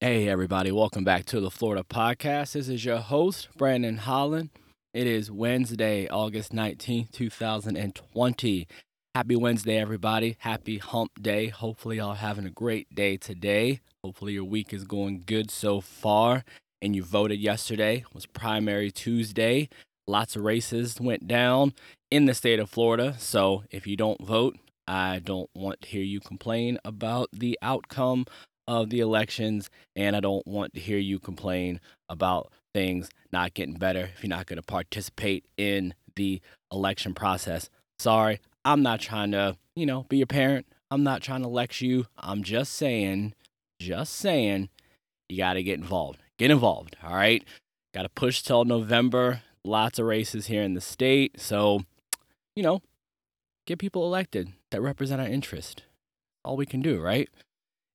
Hey, everybody, welcome back to the Florida Podcast. This is your host, Brandon Holland. It is Wednesday, August 19th, 2020. Happy Wednesday, everybody. Happy hump day. Hopefully, y'all having a great day today. Hopefully, your week is going good so far. And you voted yesterday. It was primary Tuesday. Lots of races went down in the state of Florida. So if you don't vote, I don't want to hear you complain about the outcome of the elections, and I don't want to hear you complain about things not getting better if you're not going to participate in the election process. Sorry, I'm not trying to, you know, be your parent. I'm not trying to lecture you. I'm just saying, just saying, you got to get involved. Get involved, all right? Got to push till November. Lots of races here in the state. So, you know, get people elected that represent our interest. All we can do, right?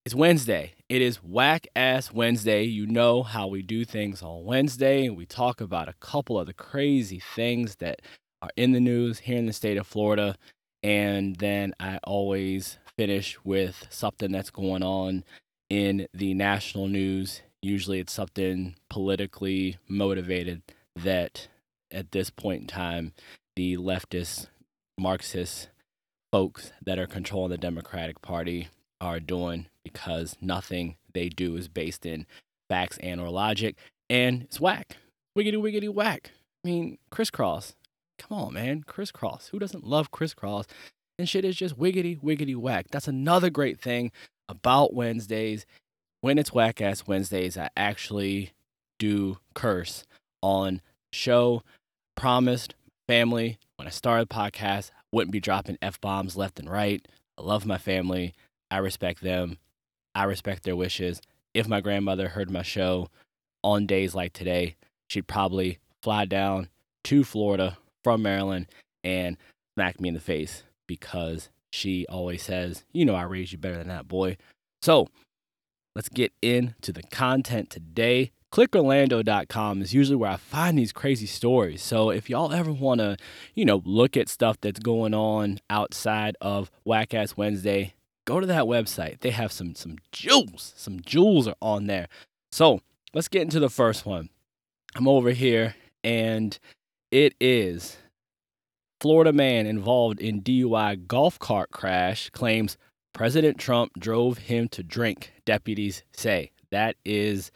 It's Wednesday. It is Whack Ass Wednesday. You know how we do things on Wednesday. We talk about a couple of the crazy things that are in the news here in the state of Florida. And then I always finish with something that's going on in the national news. Usually it's something politically motivated that at this point in time, the leftist, Marxist folks that are controlling the Democratic Party are doing because nothing they do is based in facts and or logic and it's whack wiggity wiggity whack i mean Kris Kross. Come on man Kris Kross. Who doesn't love Kris Kross? And shit is just wiggity wiggity whack that's another great thing about wednesdays when it's whack ass wednesdays i actually do curse on show promised family when i started the podcast wouldn't be dropping f-bombs left and right i love my family I respect them. I respect their wishes. If my grandmother heard my show on days like today, she'd probably fly down to Florida from Maryland and smack me in the face because she always says, You know, I raised you better than that, boy. So let's get into the content today. ClickOrlando.com is usually where I find these crazy stories. So if y'all ever want to, you know, look at stuff that's going on outside of Whack Ass Wednesday, go to that website. They have some some jewels. Some jewels are on there. So let's get into the first one. I'm over here and it is Florida man involved in DUI golf cart crash claims President Trump drove him to drink, deputies say. That is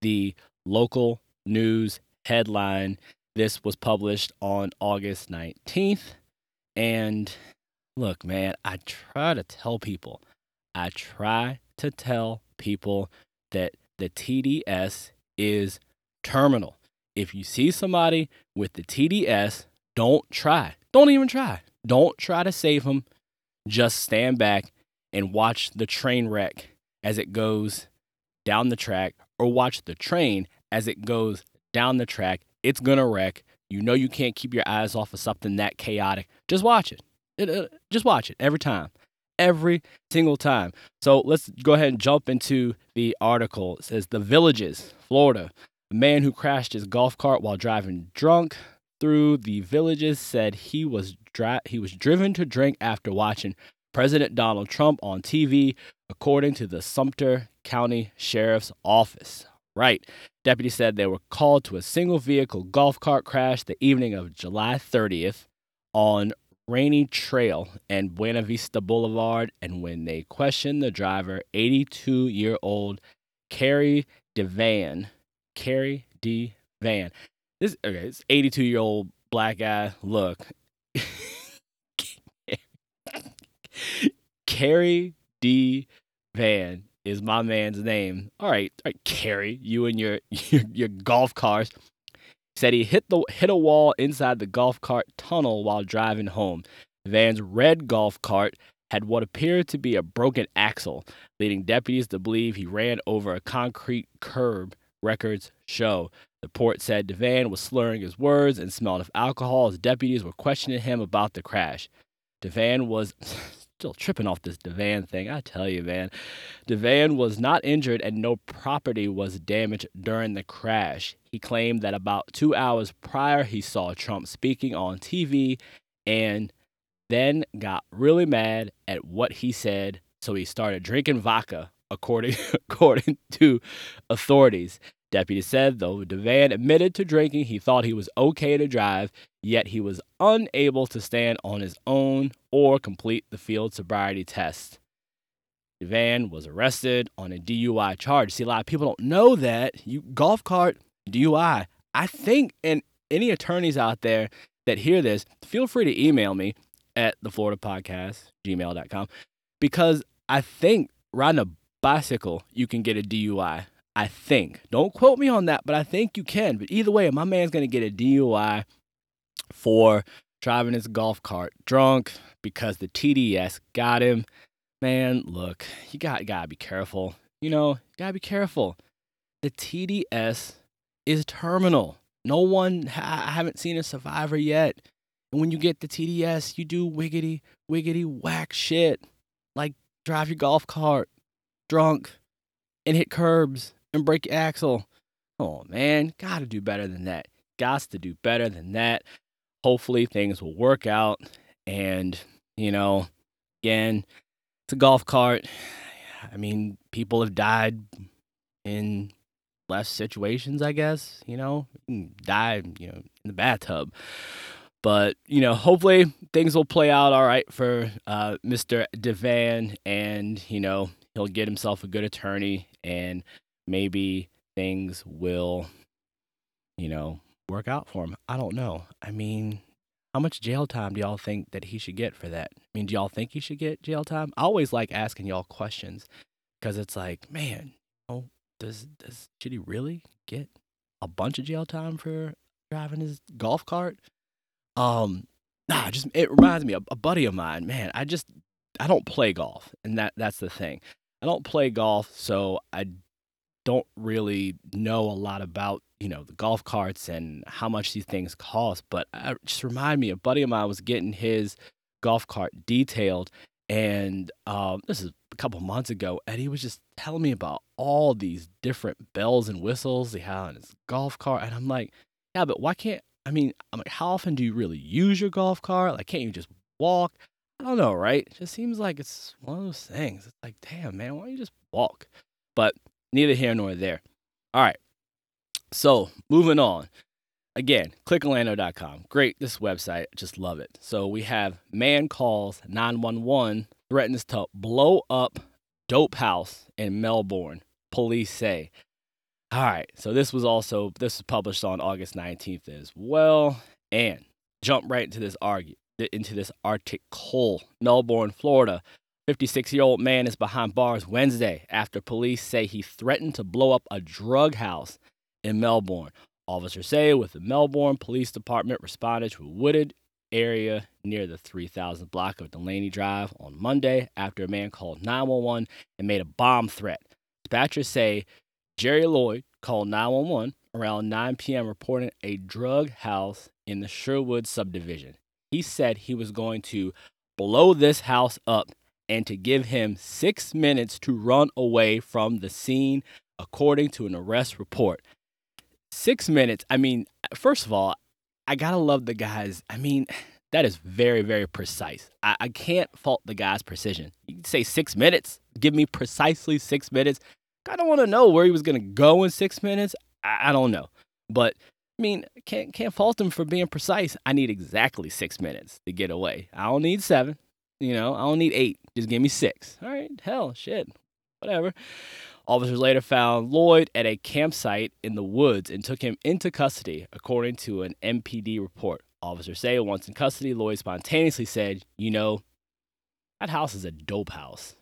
the local news headline. This was published on August 19th. And Look, man, I try to tell people, I try to tell people that the TDS is terminal. If you see somebody with the TDS, don't try. Don't even try. Don't try to save them. Just stand back and watch the train wreck as it goes down the track, or watch the train as it goes down the track. It's gonna wreck. You know you can't keep your eyes off of something that chaotic. Just watch it. It, just watch it every time, every single time. So let's go ahead and jump into the article. It says The Villages, Florida. A man who crashed his golf cart while driving drunk through the villages said he was he was driven to drink after watching President Donald Trump on TV, according to the Sumter County Sheriff's Office. Right. Deputies said they were called to a single vehicle golf cart crash the evening of July 30th on Rainy Trail and Buena Vista Boulevard. And when they questioned the driver, 82 year old Carrie DeVan, Carrie D. Van, this okay, this 82 year old black guy. Look, Carrie D. Van is my man's name. All right, all right, Carrie, you and your your, your golf cars said he hit the hit a wall inside the golf cart tunnel while driving home. Van's red golf cart had what appeared to be a broken axle, leading deputies to believe he ran over a concrete curb, records show. The port said DeVan was slurring his words and smelled of alcohol as deputies were questioning him about the crash. DeVan was still tripping off this Devan thing. I tell you, man. Devan was not injured and no property was damaged during the crash. He claimed that about two hours prior, he saw Trump speaking on TV and then got really mad at what he said. So he started drinking vodka according according to authorities. Deputy said though Devan admitted to drinking, he thought he was okay to drive, yet he was unable to stand on his own or complete the field sobriety test. Devan was arrested on a DUI charge. See, a lot of people don't know that. You golf cart DUI. I think, and any attorneys out there that hear this, feel free to email me at the Florida Podcast, gmail.com, because I think riding a bicycle, you can get a DUI. I think. Don't quote me on that, but I think you can. But either way, my man's going to get a DUI for driving his golf cart drunk because the TDS got him. Man, look, you got got to be careful. You know, you got to be careful. The TDS is terminal. No one, I haven't seen a survivor yet. And when you get the TDS, you do wiggity, wiggity whack shit. Like drive your golf cart drunk and hit curbs and break your axle. Oh man, gotta do better than that. Gots to do better than that. Hopefully things will work out. And, you know, again, it's a golf cart. I mean, people have died in less situations, I guess. You know, die, you know, in the bathtub. But you know, hopefully things will play out all right for uh, Mr. Devan, and you know he'll get himself a good attorney, and maybe things will, you know, work out for him. I don't know. I mean, how much jail time do y'all think that he should get for that? I mean, do y'all think he should get jail time? I always like asking y'all questions because it's like, man, oh, does does should he really get a bunch of jail time for driving his golf cart? Um, nah, just it reminds me of a buddy of mine. Man, I just I don't play golf, and that that's the thing. I don't play golf, so I don't really know a lot about you know the golf carts and how much these things cost. But I, just remind me, a buddy of mine was getting his golf cart detailed, and um, this is a couple months ago, he was just telling me about all these different bells and whistles he had on his golf cart, and I'm like, yeah, but why can't I mean, I'm like, how often do you really use your golf cart? Like, can't you just walk? I don't know, right? It just seems like it's one of those things. It's like, damn, man, why don't you just walk? But neither here nor there. All right. So moving on. Again, clickorlando.com. Great, this website. Just love it. So we have man calls 911, threatens to blow up dope house in Melbourne. Police say. All right, so this was also this was published on August 19th as well, and jump right into this argue into this article. Melbourne, Florida. 56 year old man is behind bars Wednesday after police say he threatened to blow up a drug house in Melbourne. Officers say with the Melbourne Police Department responded to a wooded area near the 3000 block of Delaney Drive on Monday after a man called 911 and made a bomb threat. Dispatchers say Jerry Lloyd called 911 around 9 p.m. reporting a drug house in the Sherwood subdivision. He said he was going to blow this house up and to give him six minutes to run away from the scene, according to an arrest report. Six minutes. I mean, first of all, I gotta love the guys. I mean, that is very, very precise. I, I can't fault the guy's precision. You say six minutes, give me precisely six minutes. I don't want to know where he was to go in six minutes. I, I don't know. But I mean, can't can't fault him for being precise. I need exactly six minutes to get away. I don't need seven. You know, I don't need eight. Just give me six. All right, hell, shit, whatever. Officers later found Lloyd at a campsite in the woods and took him into custody, according to an MPD report. Officers say once in custody, Lloyd spontaneously said, "You know, that house is a dope house."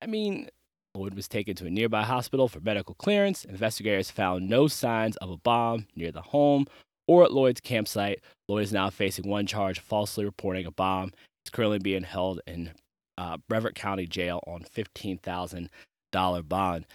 I mean, Lloyd was taken to a nearby hospital for medical clearance. Investigators found no signs of a bomb near the home or at Lloyd's campsite. Lloyd is now facing one charge falsely reporting a bomb. He's currently being held in uh, Brevard County Jail on $15,000 bond.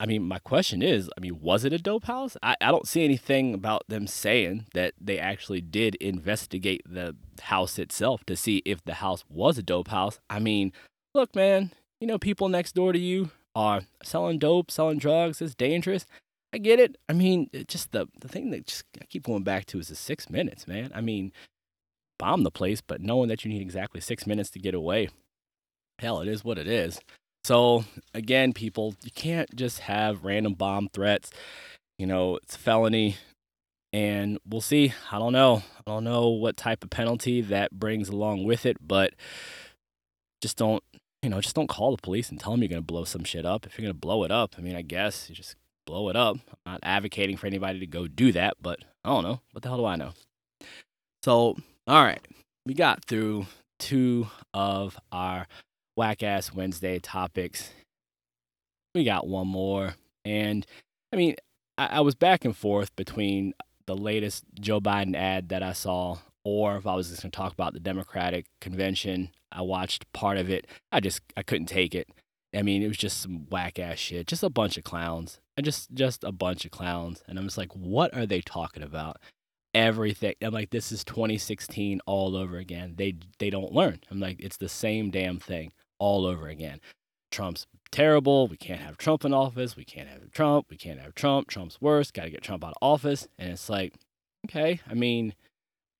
I mean, my question is, I mean, was it a dope house? I, I don't see anything about them saying that they actually did investigate the house itself to see if the house was a dope house. I mean, look, man, you know, people next door to you are selling dope, selling drugs. It's dangerous. I get it. I mean, it just the the thing that just I keep going back to is the six minutes, man. I mean, bomb the place, but knowing that you need exactly six minutes to get away, hell, it is what it is. So again, people, you can't just have random bomb threats. You know, it's a felony and we'll see. I don't know. I don't know what type of penalty that brings along with it, but just don't, you know, just don't call the police and tell them you're going to blow some shit up. If you're going to blow it up, I mean, I guess you just blow it up. I'm not advocating for anybody to go do that, but I don't know. What the hell do I know? So, all right, we got through two of our whack ass Wednesday topics. We got one more. And I mean, I, I was back and forth between the latest Joe Biden ad that I saw, or if I was just going to talk about the Democratic convention, I watched part of it. I just I couldn't take it. I mean, it was just some whack ass shit, just a bunch of clowns, and just just a bunch of clowns. And I'm just like, what are they talking about? Everything. I'm like, this is 2016 all over again. They they don't learn. I'm like, it's the same damn thing all over again. Trump's terrible. We can't have Trump in office. We can't have Trump. We can't have Trump. Trump's worse. Got to get Trump out of office. And it's like, okay, I mean,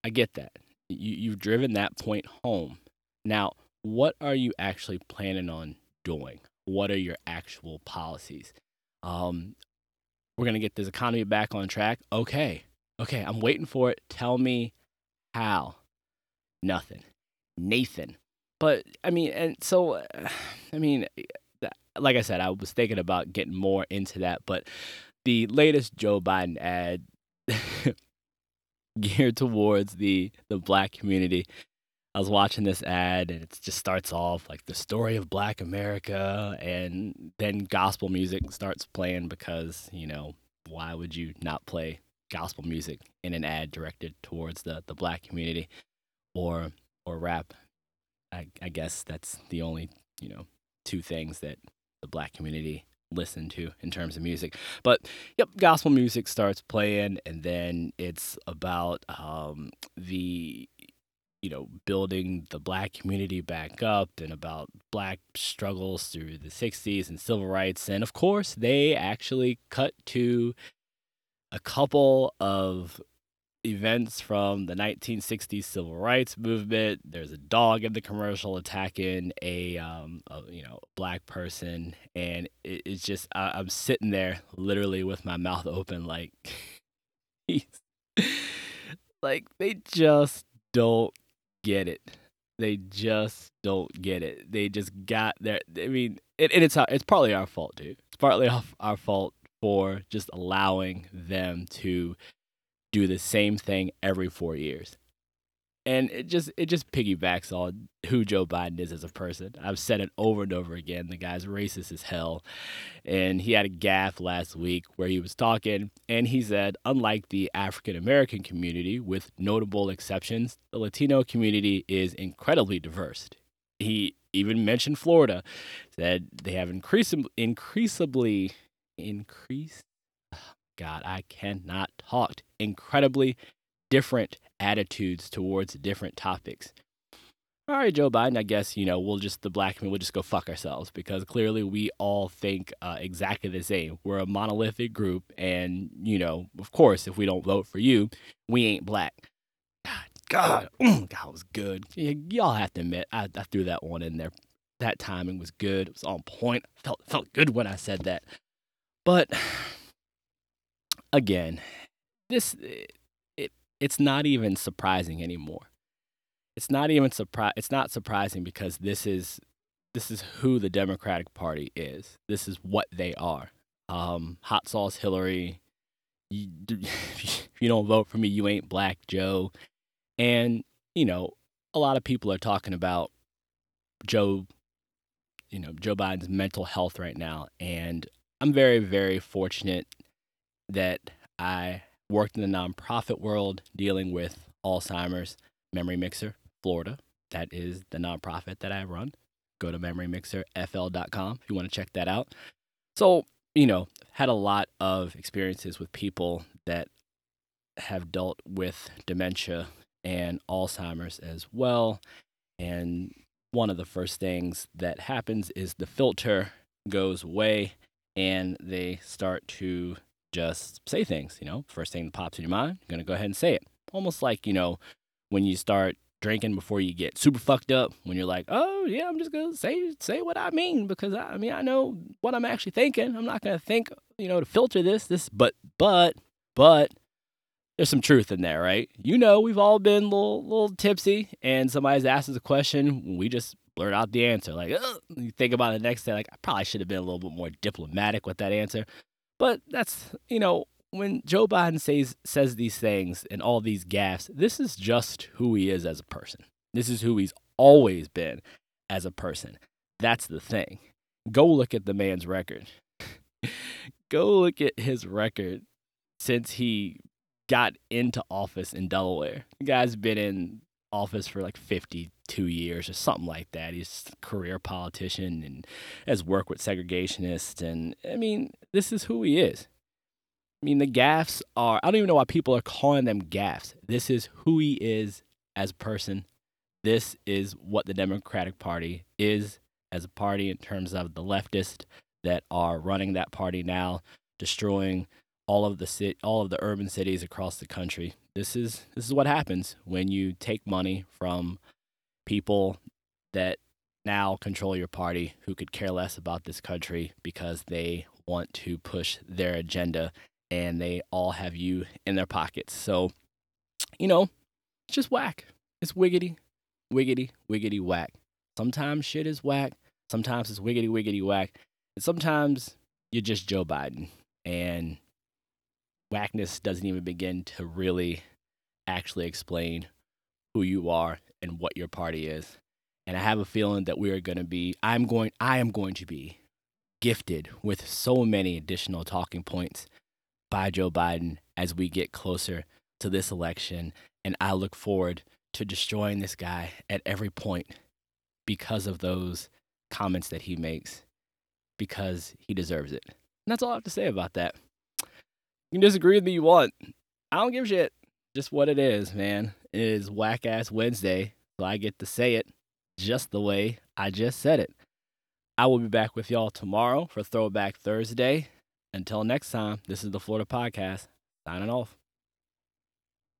I get that. You, you've driven that point home. Now, what are you actually planning on doing? What are your actual policies? Um, we're going to get this economy back on track. Okay. Okay. I'm waiting for it. Tell me how. Nothing. Nathan. But I mean, and so, I mean, like I said, I was thinking about getting more into that, but the latest Joe Biden ad geared towards the the black community. I was watching this ad and it just starts off like the story of black America and then gospel music starts playing because, you know, why would you not play gospel music in an ad directed towards the the black community or or rap? I I guess that's the only, you know, two things that the black community listen to in terms of music. But yep, gospel music starts playing, and then it's about um, the you know building the black community back up and about black struggles through the 60s and civil rights and of course they actually cut to a couple of events from the 1960s civil rights movement. There's a dog in the commercial attacking a, um, a you know, black person, and it, it's just I, am sitting there literally with my mouth open, like, like they just don't get it. They just don't get it. They just got there. I mean, it, and it's it's partly our fault, dude. It's partly our, our fault for just allowing them to do the same thing every four years. And it just it just piggybacks on who Joe Biden is as a person. I've said it over and over again. The guy's racist as hell. And he had a gaffe last week where he was talking and he said, unlike the African American community, with notable exceptions, the Latino community is incredibly diverse. He even mentioned Florida, said they have increasingly increasingly increased God, I cannot talk. Incredibly different attitudes towards different topics. All right, Joe Biden, I guess, you know, we'll just, the black men, we'll just go fuck ourselves because clearly we all think uh, exactly the same. We're a monolithic group. And, you know, of course, if we don't vote for you, we ain't black. God, God, mm, God was good. y'all have to admit, I, I threw that one in there. That timing was good. It was on point. Felt felt good when I said that. But again, this it it's not even surprising anymore. It's not even surprise. It's not surprising because this is this is who the Democratic Party is. This is what they are. Um, hot sauce Hillary. You, if you don't vote for me, you ain't black Joe. And you know, a lot of people are talking about Joe, you know, Joe Biden's mental health right now, and I'm very, very fortunate that I worked in the nonprofit world dealing with Alzheimer's Memory Mixer Florida. That is the nonprofit that I run. Go to memorymixerfl.com if you want to check that out. So, you know, had a lot of experiences with people that have dealt with dementia and Alzheimer's as well. And one of the first things that happens is the filter goes away and they start to just say things, you know, first thing that pops in your mind, you're going to go ahead and say it. Almost like, you know, when you start drinking before you get super fucked up. When you're like, oh yeah, I'm just gonna say say what I mean because I, I mean I know what I'm actually thinking. I'm not gonna think you know to filter this this but but but there's some truth in there, right? You know, we've all been a little, little tipsy, and somebody's asked us a question, we just blurt out the answer. Like, you think about it the next day, like, I probably should have been a little bit more diplomatic with that answer. But that's, you know, when Joe Biden says says these things and all these gaffes, this is just who he is as a person. This is who he's always been as a person. That's the thing. Go look at the man's record. Go look at his record since he got into office in Delaware. The guy's been in office for like 52 years or something like that. He's a career politician and has worked with segregationists. And I mean, this is who he is. I mean, the gaffes are, I don't even know why people are calling them gaffes. This is who he is as a person. This is what the Democratic Party is as a party in terms of the leftists that are running that party now, destroying all of the city, all of the urban cities across the country. This is this is what happens when you take money from people that now control your party who could care less about this country because they want to push their agenda and they all have you in their pockets. So, you know, it's just whack. It's wiggity, wiggity, wiggity whack. Sometimes shit is whack. Sometimes it's wiggity, wiggity whack. And sometimes you're just Joe Biden. And whackness doesn't even begin to really actually explain who you are and what your party is. And I have a feeling that we are going to be I'm going I am going to be gifted with so many additional talking points by Joe Biden as we get closer to this election and I look forward to destroying this guy at every point because of those comments that he makes because he deserves it. And that's all I have to say about that. You can disagree with me you want. I don't give a shit. Just what it is, man. It is whack ass Wednesday, so I get to say it just the way I just said it. I will be back with y'all tomorrow for Throwback Thursday. Until next time, this is the Florida Podcast, signing off.